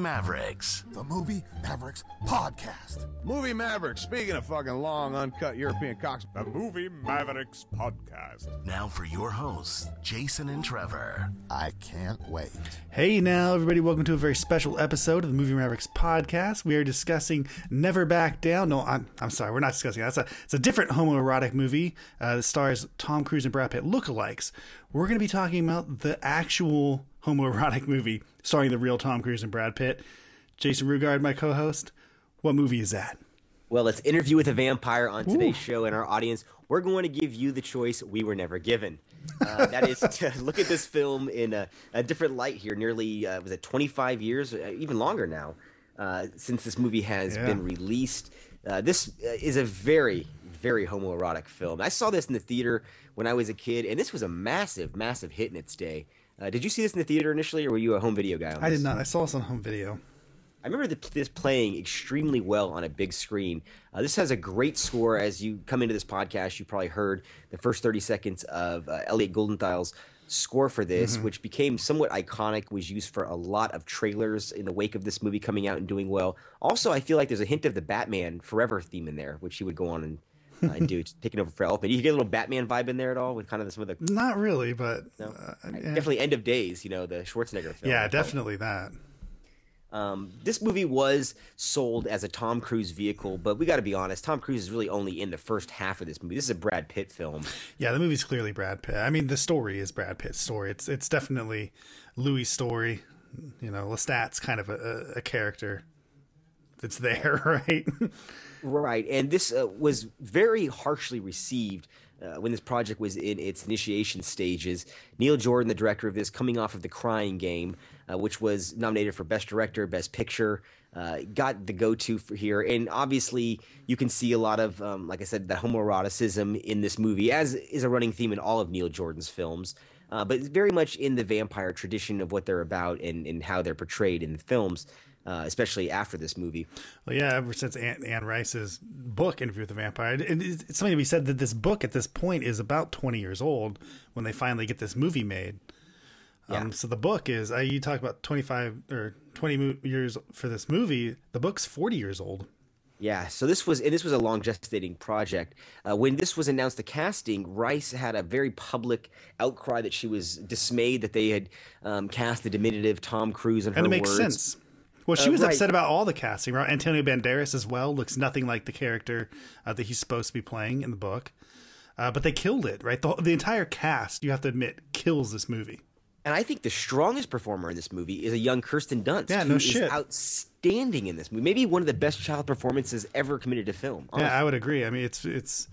Mavericks. The Movie Mavericks Podcast. Movie Mavericks. Speaking of fucking long, uncut European cocks. The Movie Mavericks Podcast. Now for your hosts, Jason and Trevor. I can't wait. Hey now, everybody, welcome to a very special episode of the Movie Mavericks podcast. We are discussing Never Back Down. No, I'm, I'm sorry, we're not discussing that. It's a, it's a different homoerotic movie uh, that stars Tom Cruise and Brad Pitt lookalikes. We're going to be talking about the actual homoerotic movie starring the real Tom Cruise and Brad Pitt. Jason Rugard, my co host. What movie is that? Well, let's interview with a vampire on today's show, and our audience, we're going to give you the choice we were never given. Uh, that is to look at this film in a, a different light here. Nearly, uh, was it 25 years, uh, even longer now, uh, since this movie has Yeah. been released. Uh, this uh, is a very, very homoerotic film. I saw this in the theater when I was a kid, and this was a massive, massive hit in its day. Uh, did you see this in the theater initially, or were you a home video guy? On I did not. I saw this on home video. I remember the, this playing extremely well on a big screen. Uh, this has a great score. As you come into this podcast, you probably heard the first 30 seconds of uh, Elliot Goldenthal's score for this, which became somewhat iconic, was used for a lot of trailers in the wake of this movie coming out and doing well. Also, I feel like there's a hint of the Batman Forever theme in there, which he would go on and, and do, taking over for Elfman. You get a little Batman vibe in there at all with kind of some of the Not really, but no, uh, yeah. definitely End of Days, you know, the Schwarzenegger film. yeah, definitely that. Um, this movie was sold as a Tom Cruise vehicle, but we got to be honest, Tom Cruise is really only in the first half of this movie. This is a Brad Pitt film. Yeah, the movie's clearly Brad Pitt. I mean, the story is Brad Pitt's story. It's it's definitely Louis' story. You know, Lestat's kind of a, a, a character that's there, right? Right, and this uh, was very harshly received uh, when this project was in its initiation stages. Neil Jordan, the director of this, coming off of The Crying Game, uh, which was nominated for Best Director, Best Picture, uh, got the go-to for here. And obviously, you can see a lot of, um, like I said, that homoeroticism in this movie, as is a running theme in all of Neil Jordan's films. Uh, but very much in the vampire tradition of what they're about and, and how they're portrayed in the films, uh, especially after this movie. well, yeah, ever since Anne, Anne Rice's book, Interview with the Vampire, and it's it's something to be said that this book at this point is about 20 years old when they finally get this movie made. Um, Yeah. so the book is, uh, you talk about 25 or 20 mo- years for this movie, the book's 40 years old. Yeah, so this was and this was a long gestating project. Uh, when this was announced, the casting, Rice had a very public outcry that she was dismayed that they had um, cast the diminutive Tom Cruise in her and it makes words. sense. Well, she Uh, was right. upset about all the casting. Right? Antonio Banderas as well looks nothing like the character uh, that he's supposed to be playing in the book. Uh, but they killed it, right? The, the entire cast, you have to admit, kills this movie. And I think the strongest performer in this movie is a young Kirsten Dunst. Yeah, who no is shit. outstanding in this movie. Maybe one of the best child performances ever committed to film. Yeah, I would agree. I mean, it's it's,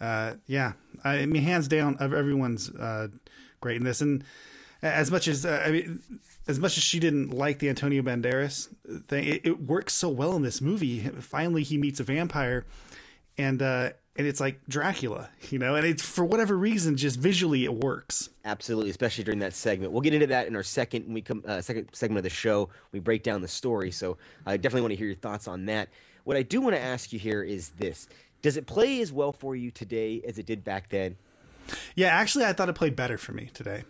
uh, yeah. I mean, hands down, everyone's uh, great in this. And as much as uh, I mean, as much as she didn't like the Antonio Banderas thing, it, it works so well in this movie. Finally, he meets a vampire, and uh, and it's like Dracula, you know. And it's for whatever reason, just visually, it works. Absolutely, especially during that segment. We'll get into that in our second when we come uh, second segment of the show. We break down the story, so I definitely want to hear your thoughts on that. What I do want to ask you here is this: Does it play as well for you today as it did back then? Yeah, actually, I thought it played better for me today.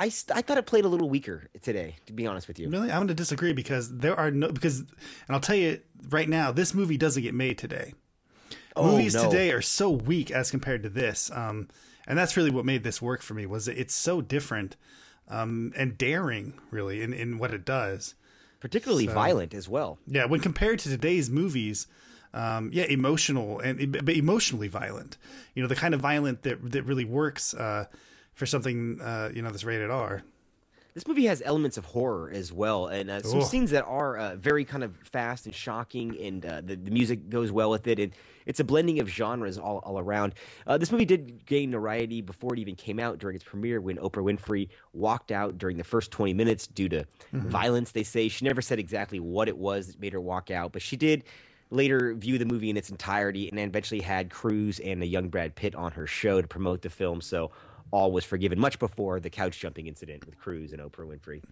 I, st- I thought it played a little weaker today, to be honest with you. Really, I'm going to disagree because there are no because, and I'll tell you right now, this movie doesn't get made today. Oh, Movies no. today are so weak as compared to this, um, and that's really what made this work for me. Was it's so different. um, and daring, really, in, in what it does. Particularly So- violent as well. Yeah, when compared to today's movies, um, yeah, emotional and but emotionally violent. You know, the kind of violent that that really works uh, for something uh, you know that's rated R. This movie has elements of horror as well, and uh, some Ooh. scenes that are uh, very kind of fast and shocking, and uh, the, the music goes well with it, and it's a blending of genres all, all around. Uh, this movie did gain notoriety before it even came out during its premiere when Oprah Winfrey walked out during the first 20 minutes due to violence, they say. She never said exactly what it was that made her walk out, but she did later view the movie in its entirety and then eventually had Cruise and a young Brad Pitt on her show to promote the film. So all was forgiven much before the couch jumping incident with Cruise and Oprah Winfrey.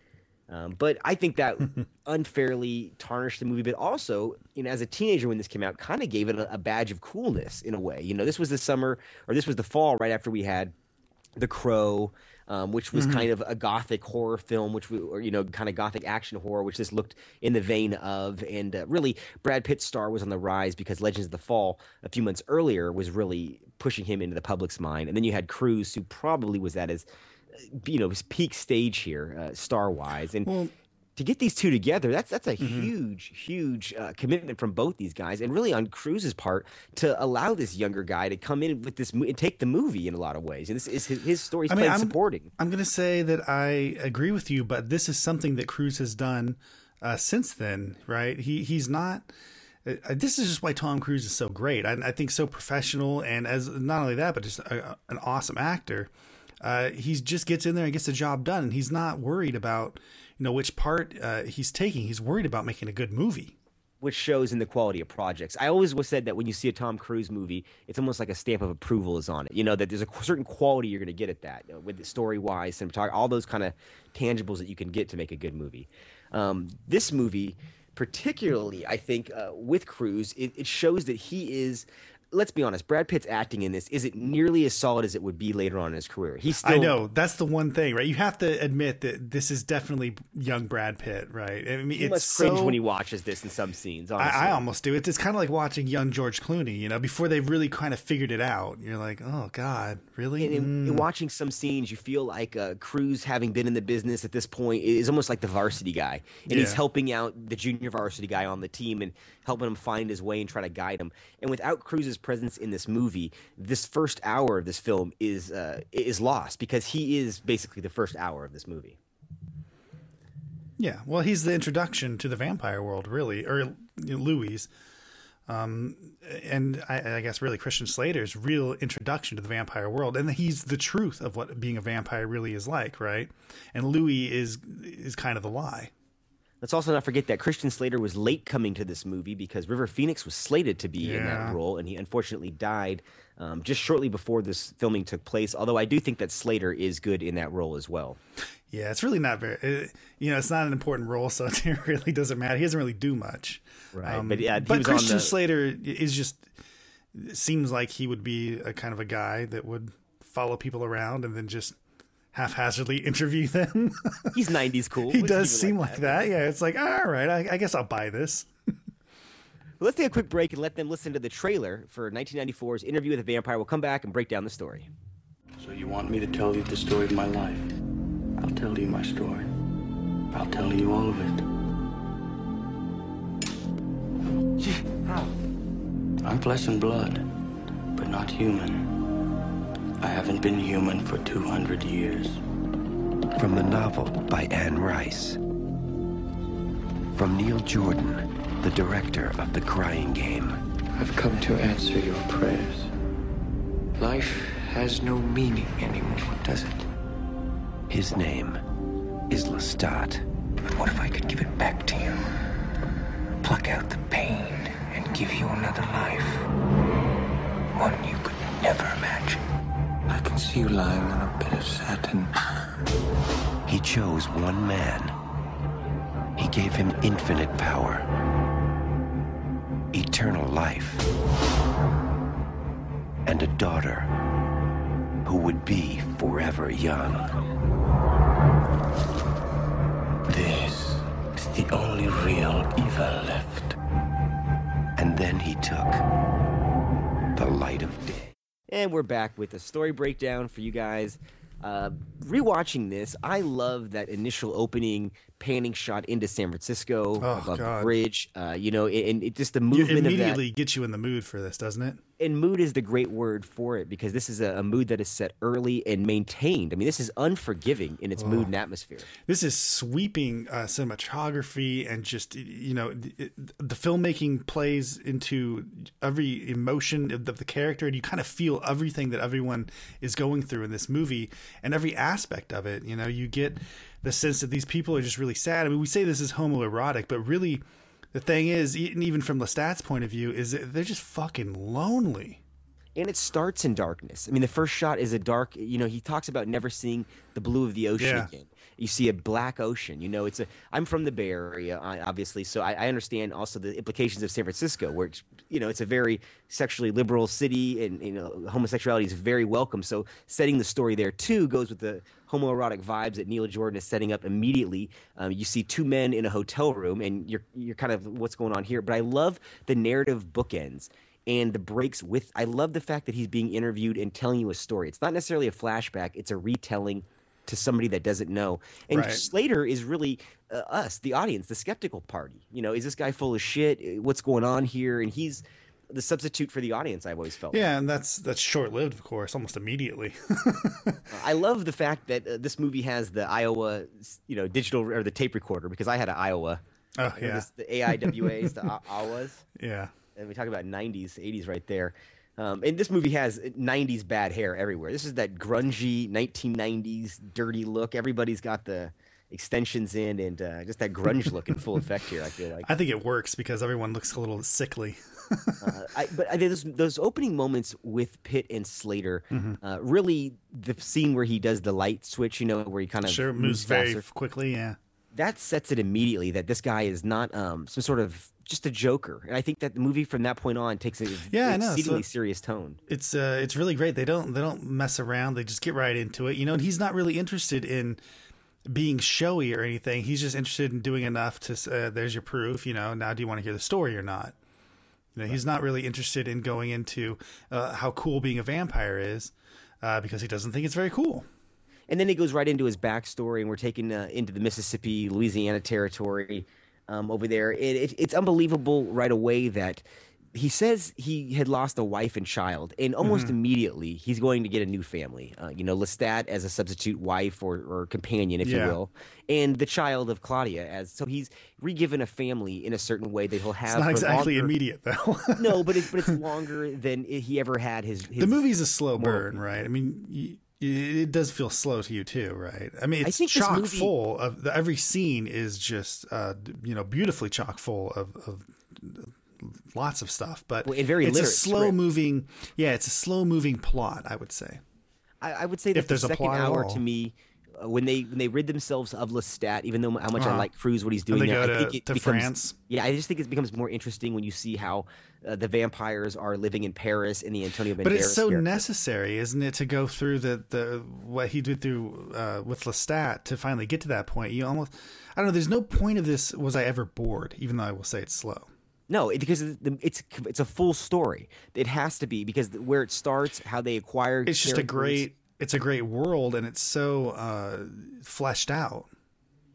Um, but I think that unfairly tarnished the movie, but also, you know, as a teenager when this came out, kind of gave it a, a badge of coolness in a way. You know, this was the summer or this was the fall right after we had The Crow, um, which was kind of a gothic horror film, which we, or you know, kind of gothic action horror, which this looked in the vein of. And uh, really, Brad Pitt's star was on the rise because Legends of the Fall a few months earlier was really pushing him into the public's mind. And then you had Cruise, who probably was at his, uh, you know, his peak stage here, uh, star wise, and. to get these two together, that's that's a huge, huge uh, commitment from both these guys, and really on Cruise's part to allow this younger guy to come in with this and take the movie in a lot of ways. And this is his, his story. He's playing I'm, supporting. I'm going to say that I agree with you, but this is something that Cruise has done uh, since then, right? He he's not. Uh, this is just why Tom Cruise is so great. I, I think so professional, and as not only that, but just a, an awesome actor. Uh, he just gets in there and gets the job done, and he's not worried about you know which part uh, he's taking. He's worried about making a good movie. which shows in the quality of projects. I always was said that when you see a Tom Cruise movie, it's almost like a stamp of approval is on it. You know that there's a certain quality you're going to get at that, you know, with story wise, cinematography, all those kind of tangibles that you can get to make a good movie. Um, this movie, particularly, I think, uh, with Cruise, it, it shows that he is. Let's be honest, Brad Pitt's acting in this isn't nearly as solid as it would be later on in his career. He's still I know that's the one thing, right? You have to admit that this is definitely young Brad Pitt, right? I mean, he it's must cringe so, when he watches this in some scenes. Honestly. I, I almost do. It's, it's kind of like watching young George Clooney, you know, before they've really kind of figured it out. You're like, oh God, really? And in, Mm. in watching some scenes, you feel like uh, Cruise, having been in the business at this point, is almost like the varsity guy, and he's helping out the junior varsity guy on the team and helping him find his way and try to guide him. And without Cruise's presence in this movie, this first hour of this film is uh, is lost because he is basically the first hour of this movie. Yeah, well, he's the introduction to the vampire world, really, or you know, Louis. Um, and I, I guess really Christian Slater's real introduction to the vampire world, and he's the truth of what being a vampire really is like, right? And Louis is is kind of the lie. Let's also not forget that Christian Slater was late coming to this movie because River Phoenix was slated to be in that role, and he unfortunately died um, just shortly before this filming took place. Although I do think that Slater is good in that role as well. Yeah, it's really not very, it, you know, it's not an important role, so it really doesn't matter. He doesn't really do much, Um, Right, but yeah, but Christian the- Slater is just seems like he would be a kind of a guy that would follow people around and then just haphazardly interview them. He's 90s cool. he does seem like that. Yeah, it's like all right, I, I guess I'll buy this. Well, let's take a quick break and let them listen to the trailer for 1994's Interview with a Vampire. We'll come back and break down the story. So you want me to tell you the story of my life? I'll tell you my story. I'll tell you all of it. I'm flesh and blood, but not human. I haven't been human for 200 years. From the novel by Anne Rice. From Neil Jordan, the director of The Crying Game. I've come to answer your prayers. Life has no meaning anymore, does it? His name is Lestat. But what if I could give it back to you? Pluck out the pain and give you another life. One you could never imagine. See you lying on a bed of satin. He chose one man. He gave him infinite power, eternal life, and a daughter who would be forever young. This is the only real evil left. And then he took And we're back with a story breakdown for you guys. Uh, rewatching this, I love that initial opening panning shot into San Francisco Oh, above God. the bridge. Uh, you know, and it just the movement of that immediately gets you in the mood for this, doesn't it? and mood is the great word for it because this is a, a mood that is set early and maintained. I mean, this is unforgiving in its mood and atmosphere. This is sweeping uh, cinematography and just you know it, the filmmaking plays into every emotion of the, the character, and you kind of feel everything that everyone is going through in this movie and every aspect of it. You know, you get the sense that these people are just really sad. I mean, we say this is homoerotic, but really, the thing is, even from Lestat's point of view, is that they're just fucking lonely. And it starts in darkness. I mean, the first shot is a dark. You know, he talks about never seeing the blue of the ocean Yeah. again. You see a black ocean. You know, it's a. I'm from the Bay Area, obviously, so I, I understand also the implications of San Francisco, where it's, you know it's a very sexually liberal city, and you know homosexuality is very welcome. So setting the story there too goes with the homoerotic vibes that Neil Jordan is setting up immediately. Um, you see two men in a hotel room, and you're you're kind of what's going on here. But I love the narrative bookends and the breaks with i love the fact that he's being interviewed and telling you a story it's not necessarily a flashback it's a retelling to somebody that doesn't know and Right. slater is really uh, us the audience the skeptical party you know is this guy full of shit Uh, what's going on here and he's the substitute for the audience i've always felt Yeah, and that's that's short lived, of course, almost immediately. i love the fact that uh, this movie has the Aiwa you know digital or the tape recorder because i had an Aiwa Oh, yeah. this- the aiwas the awas yeah. and we talk about 90s 80s right there um, and this movie has 90s bad hair everywhere this is that grungy 1990s dirty look everybody's got the extensions in and uh, just that grunge look in full effect here i feel like I think it works because everyone looks a little sickly. Uh, I, but I, those, those opening moments with Pitt and Slater, Mm-hmm. uh, really the scene where he does the light switch, you know, where he kind of Sure, moves very faster, quickly. Yeah. that sets it immediately that this guy is not um, some sort of just a joker. And I think that the movie from that point on takes a Yeah, exceedingly so- serious tone. it's uh it's really great. They don't they don't mess around. They just get right into it. You know, and he's not really interested in being showy or anything. He's just interested in doing enough to uh, there's your proof, you know. Now do you want to hear the story or not? You know, he's not really interested in going into uh, how cool being a vampire is uh, because he doesn't think it's very cool. And then he goes right into his backstory, and we're taken uh, into the Mississippi, Louisiana territory um, over there. It, it, it's unbelievable right away that he says he had lost a wife and child, and almost Mm-hmm. immediately he's going to get a new family. Uh, you know, Lestat as a substitute wife or, or companion, if Yeah. you will, and the child of Claudia as so he's re-given a family in a certain way that he'll have. It's not exactly longer- immediate though. No, but it's but it's longer than he ever had his. his the movie's a slow burn, right? I mean, y it does feel slow to you too, right? I mean, it's this chock movie- full of the, every scene is just uh, you know beautifully chock full of, of lots of stuff, but Well, very it's a slow script. moving. Yeah, it's a slow moving plot. I would say. I, I would say that If the there's a second plot at hour to me, uh, when they when they rid themselves of Lestat, even though how much I Uh-huh. like Cruise, what he's doing there, go I think it to becomes, France. Yeah, I just think it becomes more interesting when you see how uh, the vampires are living in Paris in the Antonio Banderas. But it's so character. necessary, isn't it, to go through the, the what he did through uh, with Lestat to finally get to that point? You almost, I don't know. There's no point of this. Was I ever bored? Even though I will say it's slow. No, it- because it's it's a full story. It has to be because where it starts, how they acquire. It's just a great. It's a great world, and it's so uh, fleshed out.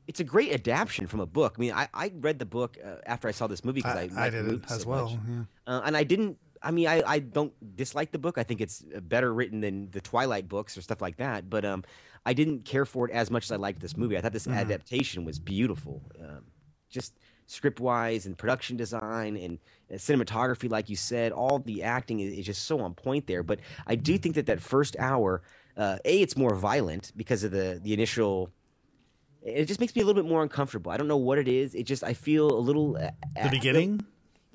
It's a great adaptation from a book. I mean, I, I read the book uh, after I saw this movie because I, I, I did it as so well. Yeah. Uh, and I didn't. I mean, I, I don't dislike the book. I think it's uh, better written than the Twilight books or stuff like that. But um, I didn't care for it as much as I liked this movie. I thought this Mm-hmm. adaptation was beautiful, um, just script wise and production design and, and cinematography, like you said. All the acting is, is just so on point there. But I do think that that first hour, uh, a, it's more violent because of the the initial. It just makes me a little bit more uncomfortable. I don't know what it is. It just I feel a little uh, The beginning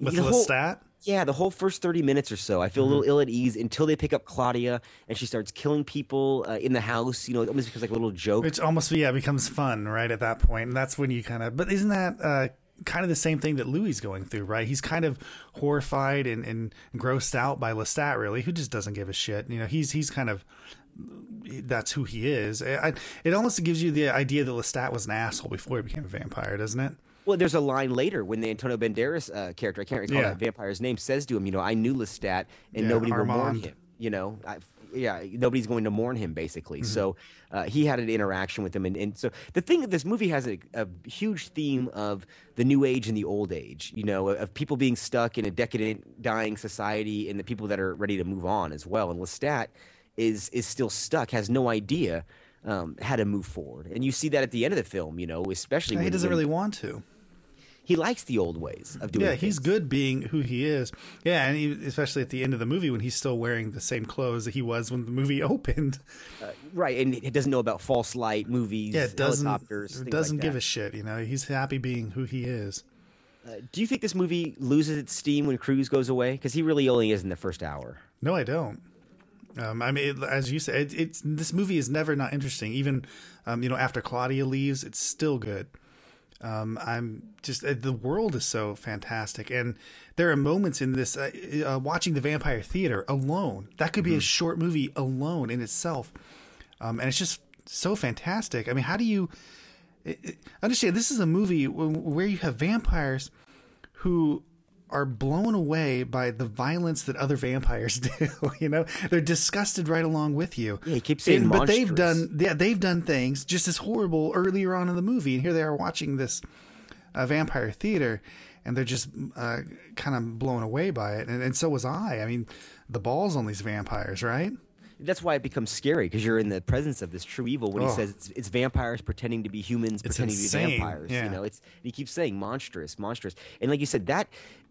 with the whole- Lestat. yeah, the whole first 30 minutes or so, I feel a little Mm-hmm. ill at ease until they pick up Claudia and she starts killing people uh, in the house. You know, it almost becomes like a little joke. It's almost yeah, becomes fun right at that point, and that's when you kind of. But isn't that uh, kind of the same thing that Louis is going through? Right, he's kind of horrified and, and grossed out by Lestat, really, who just doesn't give a shit. You know, he's he's kind of that's who he is. I, it almost gives you the idea that Lestat was an asshole before he became a vampire, doesn't it? well, there's a line later when the Antonio Banderas uh, character, I can't recall Yeah. that vampire's name, says to him, you know, I knew Lestat and Yeah, nobody will mourn him. You know, I, yeah, nobody's going to mourn him basically. Mm-hmm. So uh, he had an interaction with him, and, and so the thing this movie has a, a huge theme of the new age and the old age. You know, of people being stuck in a decadent, dying society, and the people that are ready to move on as well. And Lestat is is still stuck, has no idea um, how to move forward, and you see that at the end of the film. You know, especially he when, doesn't when really want to. He likes the old ways of doing. It. Yeah, he's good being who he is. Yeah, and he, especially at the end of the movie when he's still wearing the same clothes that he was when the movie opened. right, and he doesn't know about false light movies, Yeah, doesn't helicopters, things doesn't like give a shit. You know, he's happy being who he is. Do you think this movie loses its steam when Cruise goes away? Because he really only is in the first hour. No, I don't. Um, I mean, it, as you said, it, it's this movie is never not interesting. Even um, you know, after Claudia leaves, it's still good. Um, I'm just uh, the world is so fantastic, and there are moments in this. Uh, uh, watching the Vampire Theater alone, that could be a short movie alone in itself, um, and it's just so fantastic. I mean, how do you it, it- understand? This is a movie where you have vampires who are blown away by the violence that other vampires do. you know, they're disgusted right along with you. Yeah, he keeps saying And- but they've done yeah they've done things just as horrible earlier on in the movie, and here they are watching this uh, vampire theater, and they're just uh, kind of blown away by it, and, and so was I. I mean, the balls on these vampires, right? That's why it becomes scary because you're in the presence of this true evil. When he Oh. says it's, it's vampires pretending to be humans, It's pretending to be vampires. yeah. You know, it's he keeps saying monstrous, monstrous, and like you said, that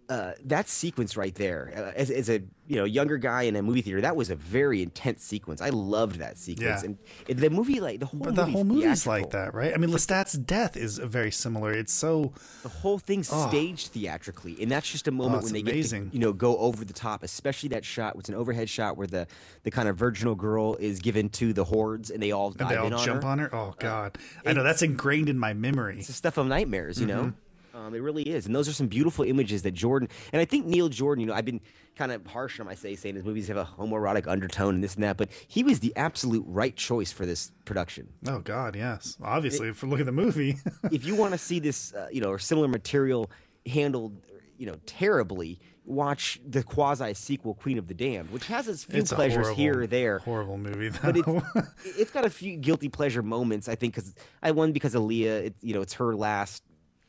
uh, that sequence right there, uh, as, as a you know younger guy in a movie theater, that was a very intense sequence. I loved that sequence, Yeah. and the movie like the whole But the movie's whole movie's theatrical. like that, right? I mean, Lestat's death is very similar. It's so The whole thing's Oh. staged theatrically, and that's just a moment it's when they amazing. get to, you know, go over the top. Especially that shot, it's an overhead shot where the the kind of virginal girl is given to the hordes, and they all and they all in on jump her. on her. Oh God, I know that's ingrained in my memory. It's the stuff of nightmares, you know. Um, it really is, and those are some beautiful images that Jordan and I think Neil Jordan. You know, I've been kind of harsh on him, I say, saying his movies have a homoerotic undertone and this and that, but he was the absolute right choice for this production. Oh God, yes. Obviously, if we look at the movie, if you want to see this, uh, you know, or similar material handled, you know, terribly, watch the quasi sequel Queen of the Damned, which has its few it's pleasures horrible, here or there. Horrible movie, though. But it's, it's got a few guilty pleasure moments, I think, because I won because of Aaliyah. It, you know, it's her last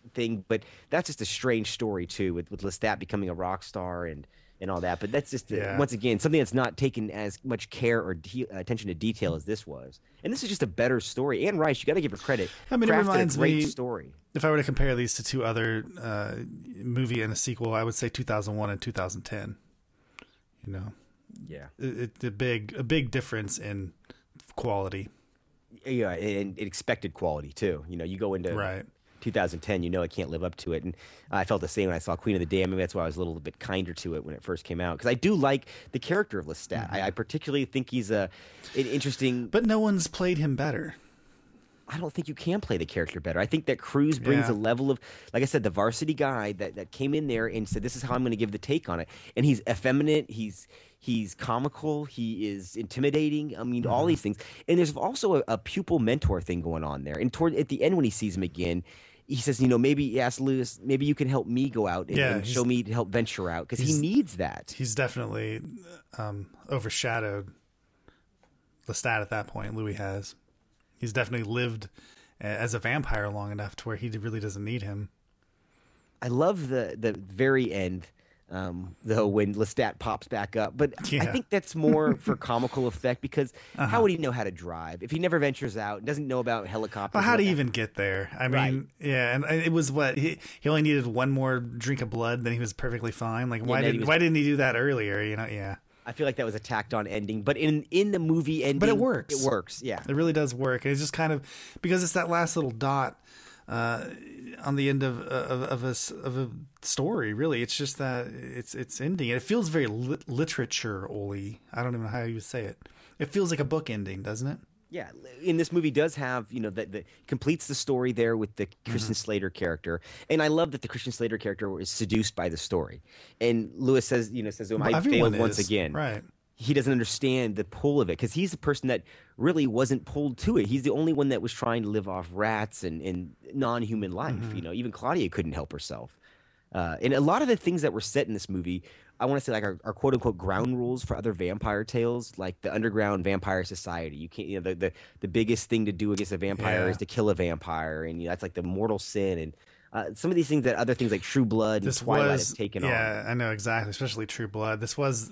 thing, but that's just a strange story too, with with Lestat becoming a rock star and and all that. But that's just uh, Yeah. once again something that's not taken as much care or de- attention to detail as this was. And this is just a better story. Anne Rice, you got to give her credit. I mean, it reminds a great me- story. if I were to compare these to two other uh, movie and a sequel, I would say 2001 and 2010. You know, Yeah. it, it's a big a big difference in quality. yeah, and it expected quality too. You know, you go into Right. 2010, you know it can't live up to it, and I felt the same when I saw Queen of the Damned. Maybe that's why I was a little bit kinder to it when it first came out because I do like the character of Lestat. Mm-hmm. I, I particularly think he's a an interesting. But no one's played him better. I don't think you can play the character better. I think that Cruise brings Yeah. a level of, like I said, the varsity guy that, that came in there and said, "This is how I'm going to give the take on it." And he's effeminate. He's he's comical. He is intimidating. I mean, Mm-hmm. all these things. And there's also a, a pupil mentor thing going on there. And toward at the end when he sees him again. He says, you know, maybe he asks Louis, maybe you can help me go out and, Yeah, and show me to help venture out because he needs that. He's definitely um, overshadowed Lestat at that point. Louis has. He's definitely lived as a vampire long enough to where he really doesn't need him. I love the the very end, um, though, when Lestat pops back up. But I think that's more for comical effect because Uh-huh. how would he know how to drive if he never ventures out, doesn't know about helicopters? But how you even get there? I mean, Right. yeah, and it was what he, he only needed one more drink of blood, then he was perfectly fine. Like, why he did was- why didn't he do that earlier? You know, yeah, I feel like that was a tacked on ending, but in in the movie ending, but it works. It works, yeah. it really does work. And it's just kind of because it's that last little dot uh, on the end of of, of a of a story. Really, it's just that it's it's ending. It feels very lit- literature Oli. I don't even know how you would say it. It feels like a book ending, doesn't it? Yeah, in this movie does have you know that that completes the story there with the Mm-hmm. Christian Slater character, and I love that the Christian Slater character is seduced by the story. And Louis says, you know, says, "Oh, Well, I failed once again." right. He doesn't understand the pull of it because he's the person that really wasn't pulled to it. He's the only one that was trying to live off rats and, and non-human life. Mm-hmm. You know, even Claudia couldn't help herself. Uh, and a lot of the things that were set in this movie, I want to say like our, our quote unquote ground rules for other vampire tales, like the underground vampire society. You can't, you know, the the, the biggest thing to do against a vampire Yeah. is to kill a vampire, and you know, that's like the mortal sin. And uh, some of these things that other things like True Blood and Twilight was have taken on. yeah i know exactly especially true blood this was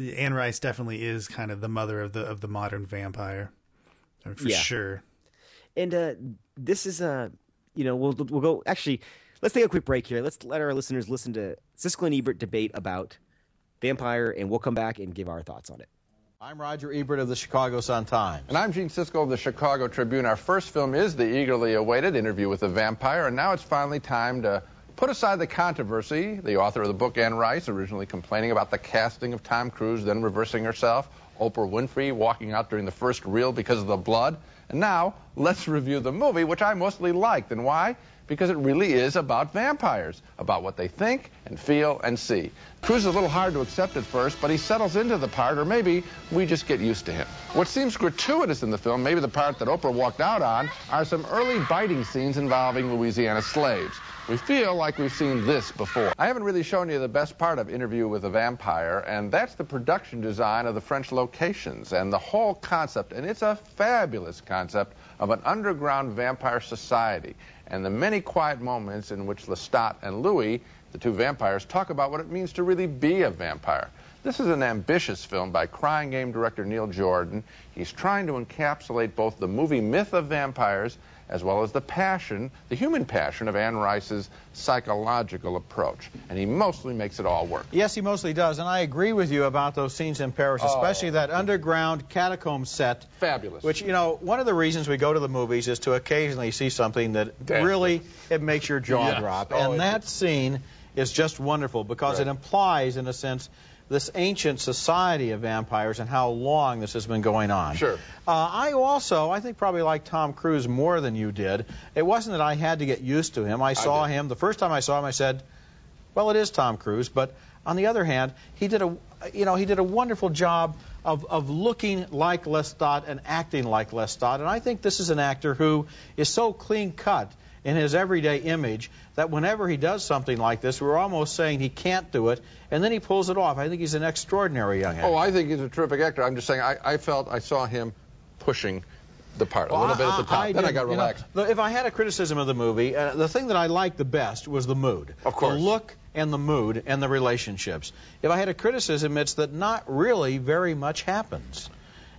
anne rice definitely is kind of the mother of the of the modern vampire for Yeah. sure And uh, this is uh, you know, we'll we'll go. Actually, let's take a quick break here. Let's let our listeners listen to Siskel and Ebert debate about vampire, and we'll come back and give our thoughts on it. I'm Roger Ebert of the Chicago Sun-Times. And I'm Gene Siskel of the Chicago Tribune. Our first film is the eagerly awaited Interview with a Vampire, and now it's finally time to put aside the controversy. The author of the book, Anne Rice, originally complaining about the casting of Tom Cruise, then reversing herself. Oprah Winfrey walking out during the first reel because of the blood. And now, let's review the movie, which I mostly liked. And why? Because it really is about vampires, about what they think and feel and see. Cruise is a little hard to accept at first, but he settles into the part, or maybe we just get used to him. What seems gratuitous in the film, maybe the part that Oprah walked out on, are some early biting scenes involving Louisiana slaves. We feel like we've seen this before. I haven't really shown you the best part of Interview with a Vampire, and that's the production design of the French locations and the whole concept, and it's a fabulous concept of an underground vampire society and the many quiet moments in which Lestat and Louis, the two vampires, talk about what it means to really be a vampire. This is an ambitious film by Crying Game director Neil Jordan. He's trying to encapsulate both the movie myth of vampires as well as the passion, the human passion of Anne Rice's psychological approach. And he mostly makes it all work. Yes, he mostly does, and I agree with you about those scenes in Paris, oh. especially that underground catacomb set. Fabulous. Which you know, one of the reasons we go to the movies is to occasionally see something that really it makes your jaw Yes. drop, Oh, and that scene is just wonderful because it implies, in a sense, this ancient society of vampires and how long this has been going on. Sure. Uh, I also, I think, probably like Tom Cruise more than you did. It wasn't that I had to get used to him. I saw did. him the first time I saw him. I said, "Well, it is Tom Cruise." But on the other hand, he did a, you know, he did a wonderful job of of looking like Lestat and acting like Lestat. And I think this is an actor who is so clean cut in his everyday image that whenever he does something like this, we're almost saying he can't do it, and then he pulls it off. I think he's an extraordinary young actor. Oh, I think he's a terrific actor. I'm just saying, I, I felt I saw him pushing the part a little bit at the top. then I got you know, relaxed. if I had a criticism of the movie, uh, the thing that I liked the best was the mood. Of course. The look and the mood and the relationships. If I had a criticism, it's that not really very much happens.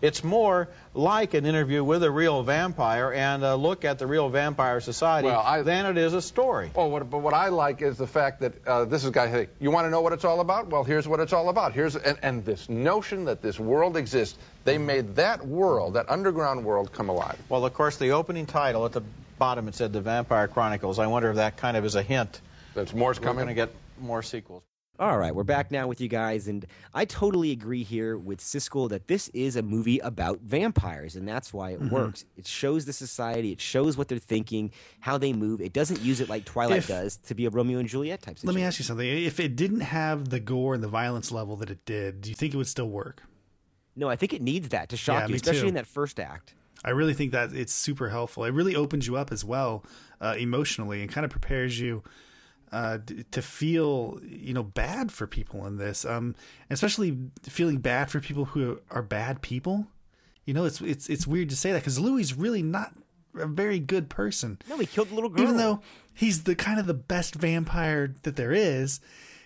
It's more like an interview with a real vampire and a look at the real vampire society Well, I- than it is a story. Oh, what, but what I like is the fact that uh, this is a guy. Hey, you want to know what it's all about? Well, here's what it's all about. Here's and, and this notion that this world exists. They made that world, that underground world, come alive. Well, of course, the opening title at the bottom it said The Vampire Chronicles. I wonder if that kind of is a hint. That's more's We're coming. going to get more sequels. All right, we're back now with you guys, and I totally agree here with Siskel that this is a movie about vampires, and that's why it Mhm. works. It shows the society, it shows what they're thinking, how they move. It doesn't use it like Twilight If- does to be a Romeo and Juliet type let me ask you something if it didn't have the gore and the violence level that it did do you think it would still work No, I think it needs that to shock Yeah, you, especially too. in that first act. I really think that it's super helpful. It really opens you up as well uh, emotionally and kind of prepares you uh, d- to feel you know bad for people in this, um, especially feeling bad for people who are bad people. You know, it's it's it's weird to say that because Louis is really not a very good person. No, he killed the little girl. Even though he's the kind of the best vampire that there is,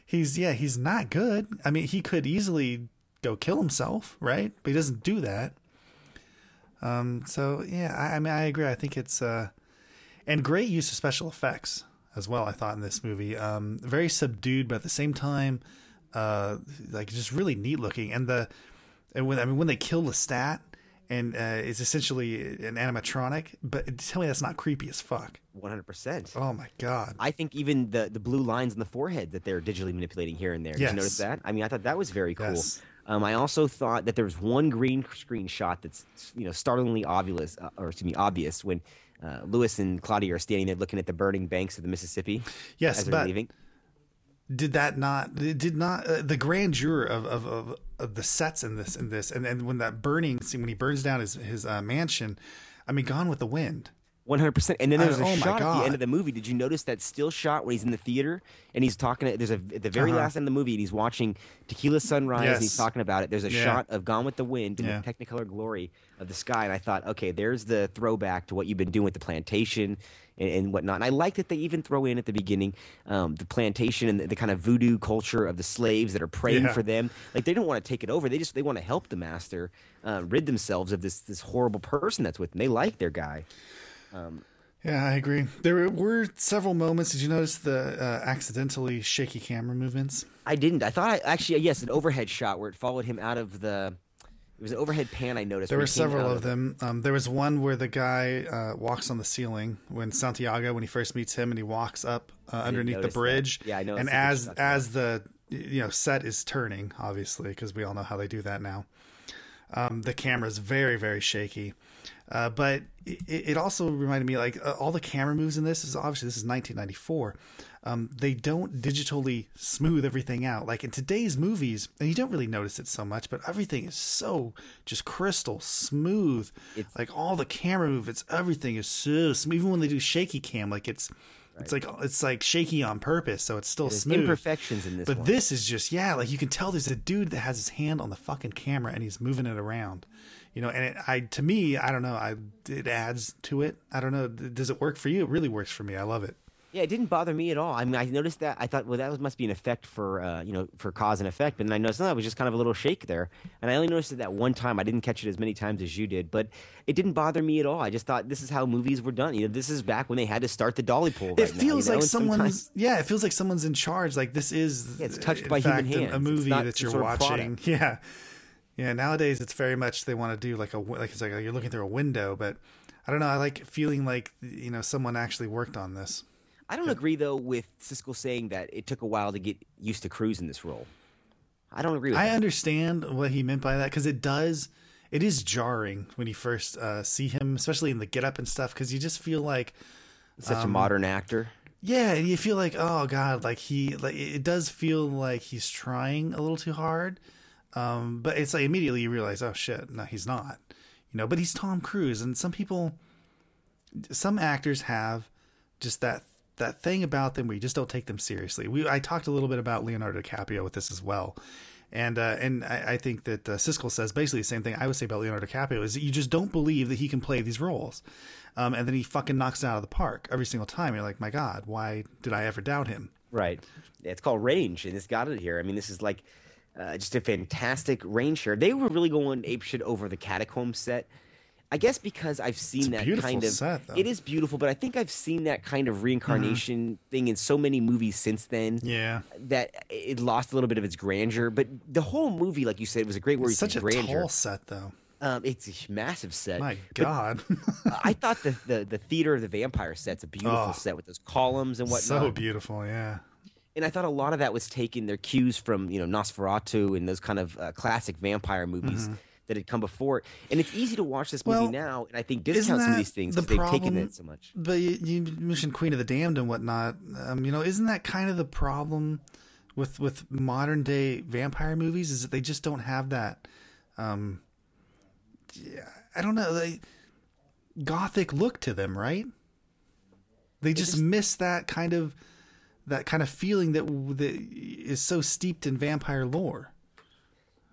he's yeah he's not good. I mean, he could easily go kill himself, right? But he doesn't do that. Um, so yeah, I, I mean, I agree. I think it's uh, and great use of special effects as well. I thought in this movie, um, very subdued, but at the same time, uh, like just really neat looking. And the and when I mean when they kill Lestat, and uh, it's essentially an animatronic, but tell me that's not creepy as fuck. One hundred percent. Oh my god. I think even the the blue lines on the forehead that they're digitally manipulating here and there. Yes. Did you notice that? I mean, I thought that was very cool. Yes. Um, I also thought that there was one green screen shot that's you know startlingly obvious, uh, or excuse me, obvious when uh, Louis and Claudia are standing there looking at the burning banks of the Mississippi. Yes, as they're but leaving. did that not did not uh, the grandeur of, of, of, of the sets in this in this and then when that burning scene when he burns down his his uh, mansion i mean gone with the wind One hundred percent. And then there's a oh shot at the end of the movie. Did you notice that still shot when he's in the theater and he's talking? To, there's a at the very Uh-huh. last end of the movie, and he's watching Tequila Sunrise. And he's talking about it. There's a Yeah. shot of Gone with the Wind in Yeah. the Technicolor glory of the sky, and I thought, okay, there's the throwback to what you've been doing with the plantation and, and whatnot. And I like that they even throw in at the beginning um, the plantation and the, the kind of voodoo culture of the slaves that are praying Yeah. for them. Like they don't want to take it over. They just they want to help the master uh, rid themselves of this this horrible person that's with them. They like their guy. Um, Yeah, I agree. There were several moments. Did you notice the uh, accidentally shaky camera movements? I didn't. I thought I actually yes, an overhead shot where it followed him out of the. It was an overhead pan. I noticed. There were several of them. Um, there was one where the guy uh, walks on the ceiling when Santiago, when he first meets him, and he walks up uh, underneath the notice that. bridge. Yeah, I know, And it's a good as as the you know set is turning, obviously, because we all know how they do that now. Um, the camera's very very shaky, uh, but it, it also reminded me like uh, all the camera moves in this is obviously this is 1994. Um, they don't digitally smooth everything out like in today's movies, and you don't really notice it so much, but everything is so just crystal smooth. like all the camera movements, everything is so smooth. Even when they do shaky cam, like it's. It's like it's like shaky on purpose, so it's still There's smooth. imperfections in this but one. this is just yeah, like you can tell there's a dude that has his hand on the fucking camera and he's moving it around, you know. And it, I to me, I don't know, I it adds to it. I don't know, does it work for you? It really works for me. I love it. Yeah, it didn't bother me at all. I mean, I noticed that. I thought, well, that must be an effect for, uh, you know, for cause and effect. But then I noticed, no, it was just kind of a little shake there. And I only noticed it that one time. I didn't catch it as many times as you did, but it didn't bother me at all. I just thought this is how movies were done. You know, this is back when they had to start the dolly pool. Right it now, feels you know? like and someone's sometimes- yeah, it feels like someone's in charge. Like this is Yeah, it's touched by human fact, a- hands. A It's movie that you're watching. Yeah, yeah. Nowadays, it's very much they want to do like a like it's like you're looking through a window, but I don't know. I like feeling like you know someone actually worked on this. I don't agree though with Siskel saying that it took a while to get used to Cruise in this role. I don't agree with I that. understand what he meant by that because it does. It is jarring when you first uh, see him, especially in the get up and stuff, because you just feel like Such a um, modern actor. Yeah, and you feel like, oh god, like he, like it does feel like he's trying a little too hard. Um, but it's like immediately you realize, oh shit, no, he's not. You know, but he's Tom Cruise, and some people, some actors have just that that thing about them where you just don't take them seriously. We I talked a little bit about Leonardo DiCaprio with this as well. And uh, and I, I think that uh, Siskel says basically the same thing I would say about Leonardo DiCaprio is that you just don't believe that he can play these roles, um, and then he fucking knocks it out of the park every single time. You're like, my God, why did I ever doubt him? Right. It's called range, and it's got it here. I mean, this is like uh, just a fantastic range share. They were really going apeshit over the catacomb set. I guess because I've seen that kind of. set, it is beautiful, but I think I've seen that kind of reincarnation thing in so many movies since then. Yeah. That it lost a little bit of its grandeur, but the whole movie, like you said, was a great word. It's such a grandeur. tall set, though. Um, it's a massive set. My God, I thought the, the the theater of the vampire set's a beautiful Oh. set with those columns and whatnot. so beautiful. Yeah. And I thought a lot of that was taking their cues from you know Nosferatu and those kind of uh, classic vampire movies Mhm. that had come before. And it's easy to watch this movie Well, now, and I think discount some of these things the they've taken it so much. But you, you mentioned Queen of the Damned and whatnot. Um, you know, isn't that kind of the problem with with modern day vampire movies? Is that they just don't have that. Um, yeah, I don't know. They gothic look to them, right? They just, miss that kind of that kind of feeling that that is so steeped in vampire lore.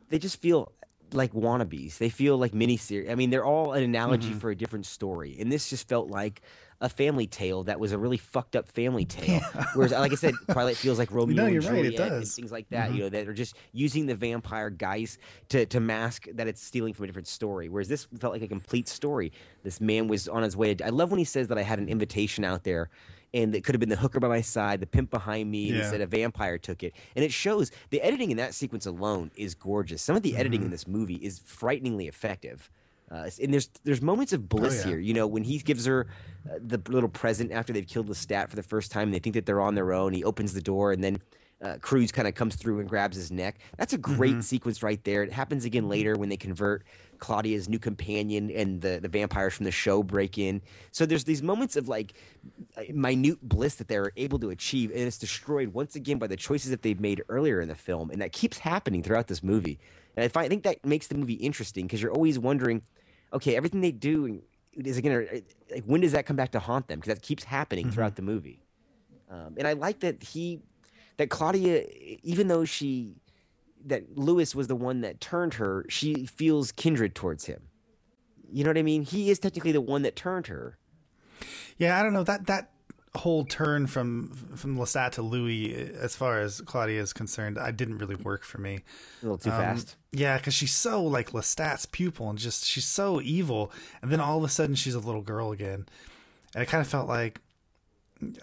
They just feel like wannabes. They feel like miniseries. I mean, they're all an analogy Mhm. for a different story, and this just felt like a family tale that was a really fucked up family tale. Whereas, like I said, Twilight feels like Romeo No, and you're right, it Juliet and does. things like that. Mhm. You know, that are just using the vampire guise to to mask that it's stealing from a different story. Whereas this felt like a complete story. This man was on his way. I love when he says that I had an invitation out there. And it could have been the hooker by my side, the pimp behind me, and Yeah. he said a vampire took it. And it shows the editing in that sequence alone is gorgeous. Some of the editing in Mm-hmm. this movie is frighteningly effective. Uh, and there's there's moments of bliss Oh, yeah. here. You know, when he gives her uh, the little present after they've killed Lestat for the first time, and they think that they're on their own. He opens the door, and then uh, Cruise kind of comes through and grabs his neck. That's a great Mhm. sequence right there. It happens again later when they convert Claudia's new companion, and the the vampires from the show break in. So there's these moments of like minute bliss that they're able to achieve, and it's destroyed once again by the choices that they've made earlier in the film, and that keeps happening throughout this movie. And I, find, I think that makes the movie interesting because you're always wondering, okay, everything they do is it gonna like when does that come back to haunt them? Because that keeps happening Mm-hmm. throughout the movie. Um, and I like that he that Claudia, even though she that Louis was the one that turned her, she feels kindred towards him. You know what I mean? He is technically the one that turned her. Yeah, I don't know that that whole turn from from Lestat to Louis, uh, as far as Claudia is concerned, I didn't really work for me. A little too um, fast. Yeah, because she's so like Lestat's pupil, and just she's so evil, and then all of a sudden she's a little girl again, and it kind of felt like.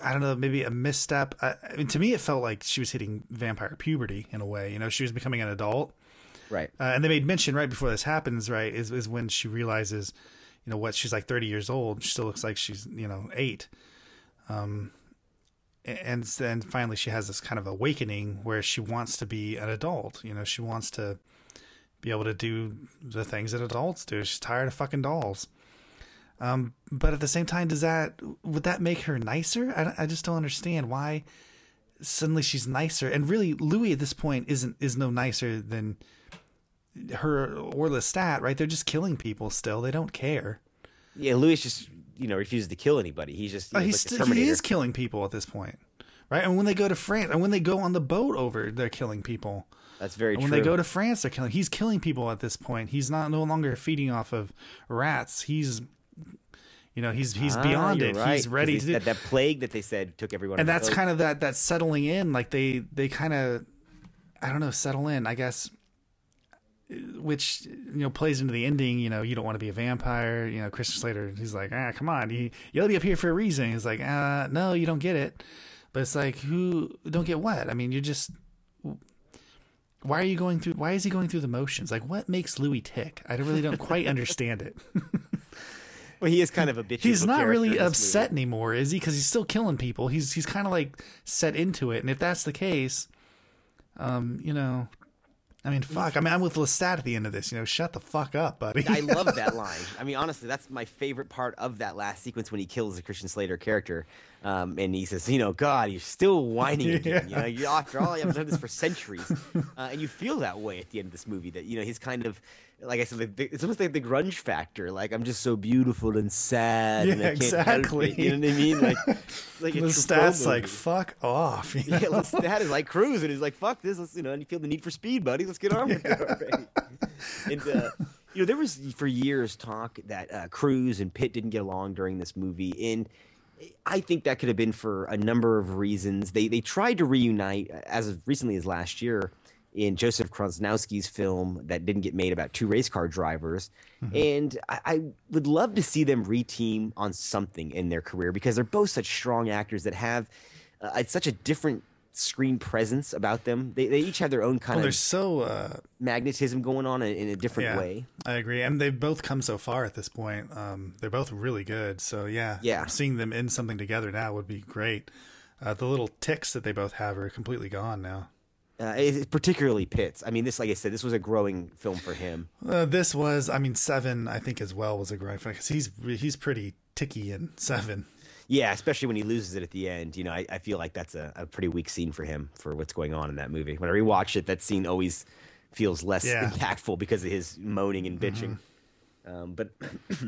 I don't know, maybe a misstep. I, I mean, to me, it felt like she was hitting vampire puberty in a way. You know, she was becoming an adult, Right. uh, and they made mention right before this happens, right, is, is when she realizes, you know, what she's like 30 years old. She still looks like she's, you know, eight. Um, and then finally she has this kind of awakening where she wants to be an adult. You know, she wants to be able to do the things that adults do. She's tired of fucking dolls. Um, but at the same time, does that, would that make her nicer? I, I just don't understand why suddenly she's nicer. And really, Louis at this point isn't, is no nicer than, her or Lestat, right? They're just killing people still. They don't care. Yeah, Louis just you know refuses to kill anybody. He's just you know, he's like st- he is killing people at this point, right? And when they go to France, and when they go on the boat over, they're killing people. That's very And true. when they go to France, they're killing. He's killing people at this point. He's not no longer feeding off of rats. He's, you know, he's he's Ah, beyond it. right, He's ready to do. that, that plague that they said took everyone. and that's kind of that that settling in. Like they they kind of, I don't know, settle in. I guess which you know plays into the ending. You know, you don't want to be a vampire. You know, Christian Slater. He's like, ah, come on, you you let me up here for a reason. He's like, uh, no, you don't get it. But it's like, who don't get what? I mean, you're just. Why are you going through? Why is he going through the motions? Like, what makes Louis tick? I really don't quite understand it. Well, he is kind of a bitch. he's not really in this upset anymore, is he? Because he's still killing people. He's he's kind of like set into it. And if that's the case, um, you know, I mean, fuck. I mean, I'm with Lestat at the end of this. You know, shut the fuck up, buddy. I love that line. I mean, honestly, that's my favorite part of that last sequence when he kills the Christian Slater character. Um, and he says, you know, God, you're still whining again. You know, you, after all, I've done this for centuries. Uh, and you feel that way at the end of this movie that, you know, he's kind of, like I said, like, the, it's almost like the grunge factor. Like, I'm just so beautiful and sad. and Yeah, I can't exactly. it. You know what I mean? Like, like Lestat's like, fuck off. you Yeah, know? Lestat is like Cruise, and he's like, "Fuck this!" Let's, you know, and you feel the need for speed, buddy. Let's get on with it already. and uh, you know, there was for years talk that uh, Cruise and Pitt didn't get along during this movie, and I think that could have been for a number of reasons. They they tried to reunite uh, as of recently as last year in Joseph Kosinski's film that didn't get made about two race car drivers. And I, I would love to see them reteam on something in their career because they're both such strong actors that have uh, it's such a different screen presence about them. They, they each have their own kind they're of so uh, magnetism going on in, in a different yeah, way. I agree, and they've both come so far at this point. Um, they're both really good. So yeah, Yeah. seeing them in something together now would be great. Uh, the little ticks that they both have are completely gone now. Uh, it's particularly Pitts. I mean, this, like I said, this was a growing film for him. Uh, this was, I mean, seven. I think as well was a growing film because he's he's pretty ticky in seven. Yeah, especially when he loses it at the end. You know, I, I feel like that's a, a pretty weak scene for him for what's going on in that movie. When I rewatch it, that scene always feels less Yeah. Mm-hmm. impactful because of his moaning and bitching. Um, but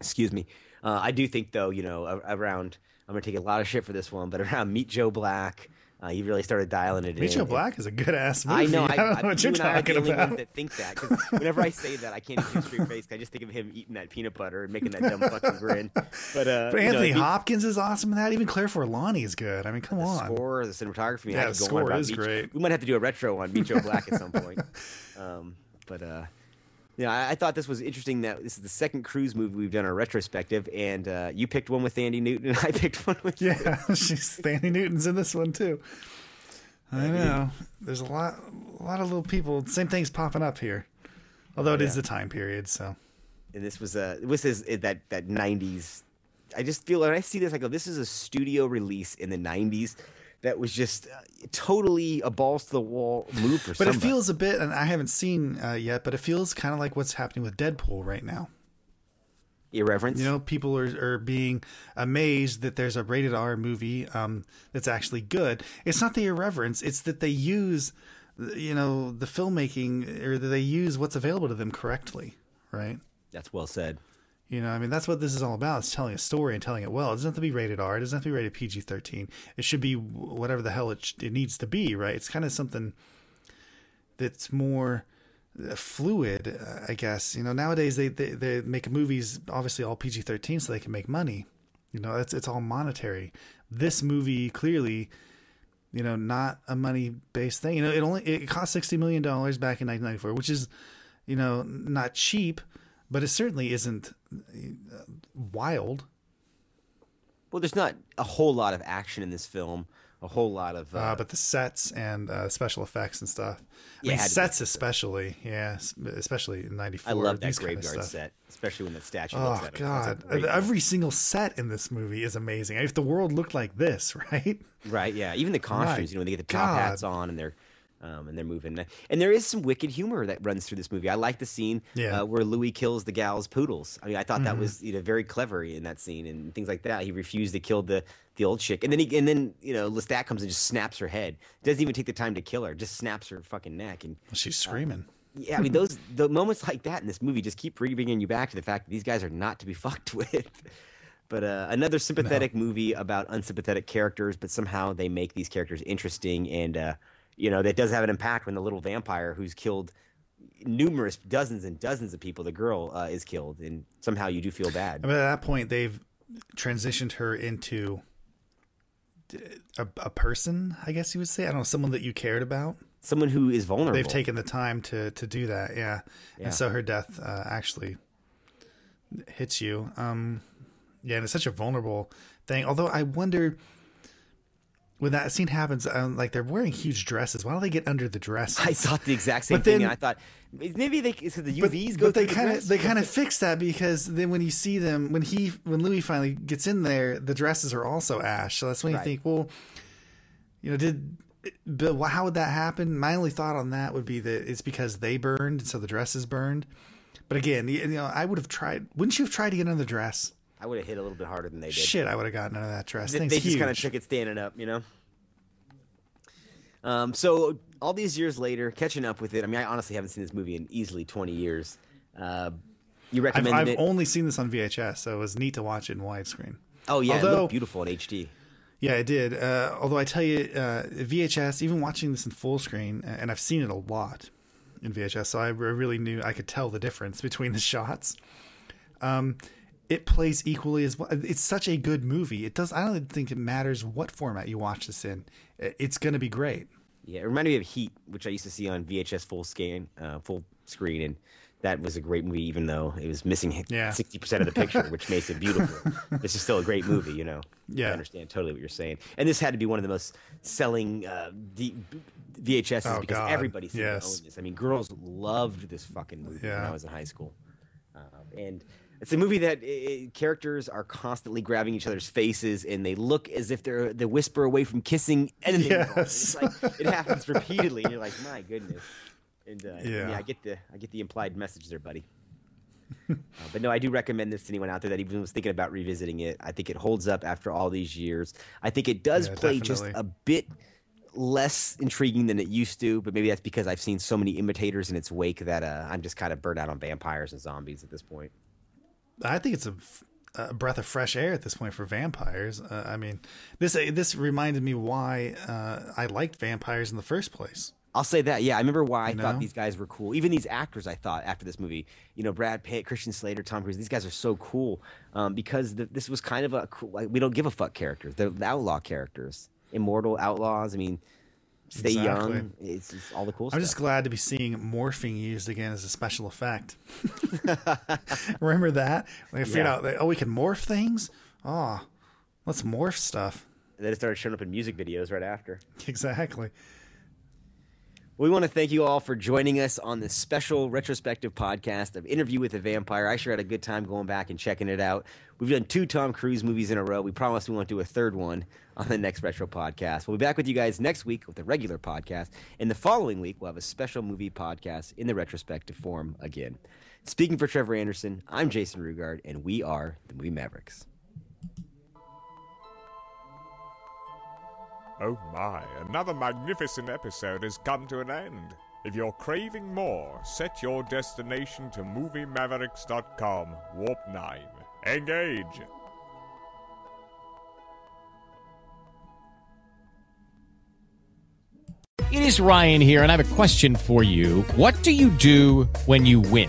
excuse me, uh, I do think though, you know, around I'm gonna take a lot of shit for this one, but around Meet Joe Black, uh, he really started dialing it Meet in. Black is a good ass movie. I know. I, I don't know I- what you you're and I are the talking about. that think that. 'cause whenever I say that, I can't even straight face. I just think of him eating that peanut butter and making that dumb fucking grin. But, uh, But know, Anthony Meet- Hopkins is awesome in that. Even Claire Forlani is good. I mean, come the on. score, the cinematography. Yeah, the score is great. We might have to do a retro on Meet Joe Black at some point. Um, but uh, you know, I, I thought this was interesting. That this is the second Cruise movie we've done a retrospective, and uh, you picked one with Thandie Newton, and I picked one with Yeah, she's Thandie Newton's in this one too. I know. There's a lot, a lot of little people. Same things popping up here. Although it is yeah. the time period, so and this was a this is that that '90s. I just feel when I see this, I go, this is a studio release in the '90s that was just uh, totally a balls to the wall move for But somebody. it feels a bit, and I haven't seen uh, yet, but it feels kind of like what's happening with Deadpool right now. irreverence. You know, people are, are being amazed that there's a rated R movie um, that's actually good. It's not the irreverence; it's that they use, you know, the filmmaking or that they use what's available to them correctly, right? That's well said. You know, I mean, that's what this is all about. It's telling a story and telling it well. It doesn't have to be rated R. It doesn't have to be rated PG 13. It should be whatever the hell it, sh- it needs to be, right? It's kind of something that's more uh, fluid, uh, I guess. You know, nowadays they, they, they make movies obviously all PG 13 so they can make money. You know, it's, it's all monetary. This movie clearly, you know, not a money based thing. You know, it only, it cost $60 million back in 1994, which is, you know, not cheap, but it certainly isn't uh, wild. Well, there's not a whole lot of action in this film. A whole lot of. Uh, Uh, but the sets and uh, special effects and stuff. I Yeah, mean, it had to be sets especially, yeah, especially in '94. I love that these kind of graveyard set, especially when that statue Oh looks at it. That's a God! Every single set in this movie is amazing. If the world looked like this, right? Right, yeah. Even the costumes, you know, when they get the top God. hats on and they're um, and they're moving. And there is some wicked humor that runs through this movie. I like the scene Yeah. uh, where Louis kills the gal's poodles. I mean, I thought that Mhm. was you know very clever in that scene and things like that. He refused to kill the the old chick, and then he and then you know Lestat comes and just snaps her head. Doesn't even take the time to kill her, just snaps her fucking neck and. She's screaming. Yeah, I mean those the moments like that in this movie just keep bringing you back to the fact that these guys are not to be fucked with. But uh, another sympathetic movie about unsympathetic characters, but somehow they make these characters interesting, and uh, you know that does have an impact when the little vampire who's killed numerous dozens and dozens of people, the girl uh, is killed, and somehow you do feel bad. I mean, at that point, they've transitioned her into a, a person. I guess you would say. I don't know, someone that you cared about. Someone who is vulnerable. They've taken the time to to do that. Yeah, Yeah. and so her death uh, actually hits you. Um, yeah, and it's such a vulnerable thing. Although I wonder. When that scene happens, um, like they're wearing huge dresses. Why don't they get under the dresses? I thought the exact same But thing, I thought maybe they so the but, UVs go but they through the kind of dress? they kind of fix that because then when you see them when he when Louis finally gets in there the dresses are also ash so that's when you Right. think well you know did but how would that happen my only thought on that would be that it's because they burned so the dresses burned but again you you know I would have tried wouldn't you have tried to get under the dress I would have hit a little bit harder than they did. shit I would have gotten out of that dress They, thing's they just kind of took it standing up, you know. Um, so all these years later, catching up with it. I mean, I honestly haven't seen this movie in easily twenty years. Uh, you I've, I've it? only seen this on VHS so it was neat to watch it in widescreen oh yeah, it looked beautiful in HD. Yeah, it did. Uh, although I tell you, uh, VHS, even watching this in full screen, and I've seen it a lot in VHS, so I really knew I could tell the difference between the shots. Um, it plays equally as well. It's such a good movie. It does. I don't think it matters what format you watch this in. It's going to be great. Yeah, it reminded me of Heat, which I used to see on VHS full scan, uh, full screen, and that was a great movie, even though it was missing Yeah. sixty percent of the picture, which makes it beautiful. this is still a great movie, you know. Yeah. I understand totally what you're saying, and this had to be one of the most selling uh, D- VHSs Oh, because God, everybody yes. to own this. I mean, girls loved this fucking movie when I was in high school, uh, and. It's a movie that uh, characters are constantly grabbing each other's faces, and they look as if they're they whisper away from kissing, and then they move on. Yes. Like it happens repeatedly, and you're like, my goodness. And uh, yeah. Yeah. I get the I get the implied message there, buddy. uh, but no, I do recommend this to anyone out there that even was thinking about revisiting it. I think it holds up after all these years. I think it does Yeah, play just a bit less intriguing than it used to, but maybe that's because I've seen so many imitators in its wake that uh, I'm just kind of burnt out on vampires and zombies at this point. I think it's a breath of fresh air at this point for vampires. Uh, I mean, this this reminded me why uh, I liked vampires in the first place. I'll say that. Yeah, I remember why I You thought know? these guys were cool. Even these actors, I thought after this movie, you know, Brad Pitt, Christian Slater, Tom Cruise. These guys are so cool um, because the, this was kind of a cool, like, we don't give a fuck characters. They're the outlaw characters, immortal outlaws. I mean, stay Exactly. young. It's, it's all the cool I'm stuff. just glad to be seeing morphing used again as a special effect. Remember that? When I figured out that, oh, we can morph things? Oh, let's morph stuff. And then it started showing up in music videos right after. Exactly. We want to thank you all for joining us on this special retrospective podcast of Interview with a Vampire. I sure had a good time going back and checking it out. We've done two Tom Cruise movies in a row. We promise we won't do a third one on the next retro podcast. We'll be back with you guys next week with a regular podcast. And the following week, we'll have a special movie podcast in the retrospective form again. Speaking for Trevor Anderson, I'm Jason Rugard, and we are the Movie Mavericks. Oh my, another magnificent episode has come to an end. If you're craving more, set your destination to MovieMavericks.com, Warp 9. Engage! It is Ryan here, and I have a question for you. What do you do when you win?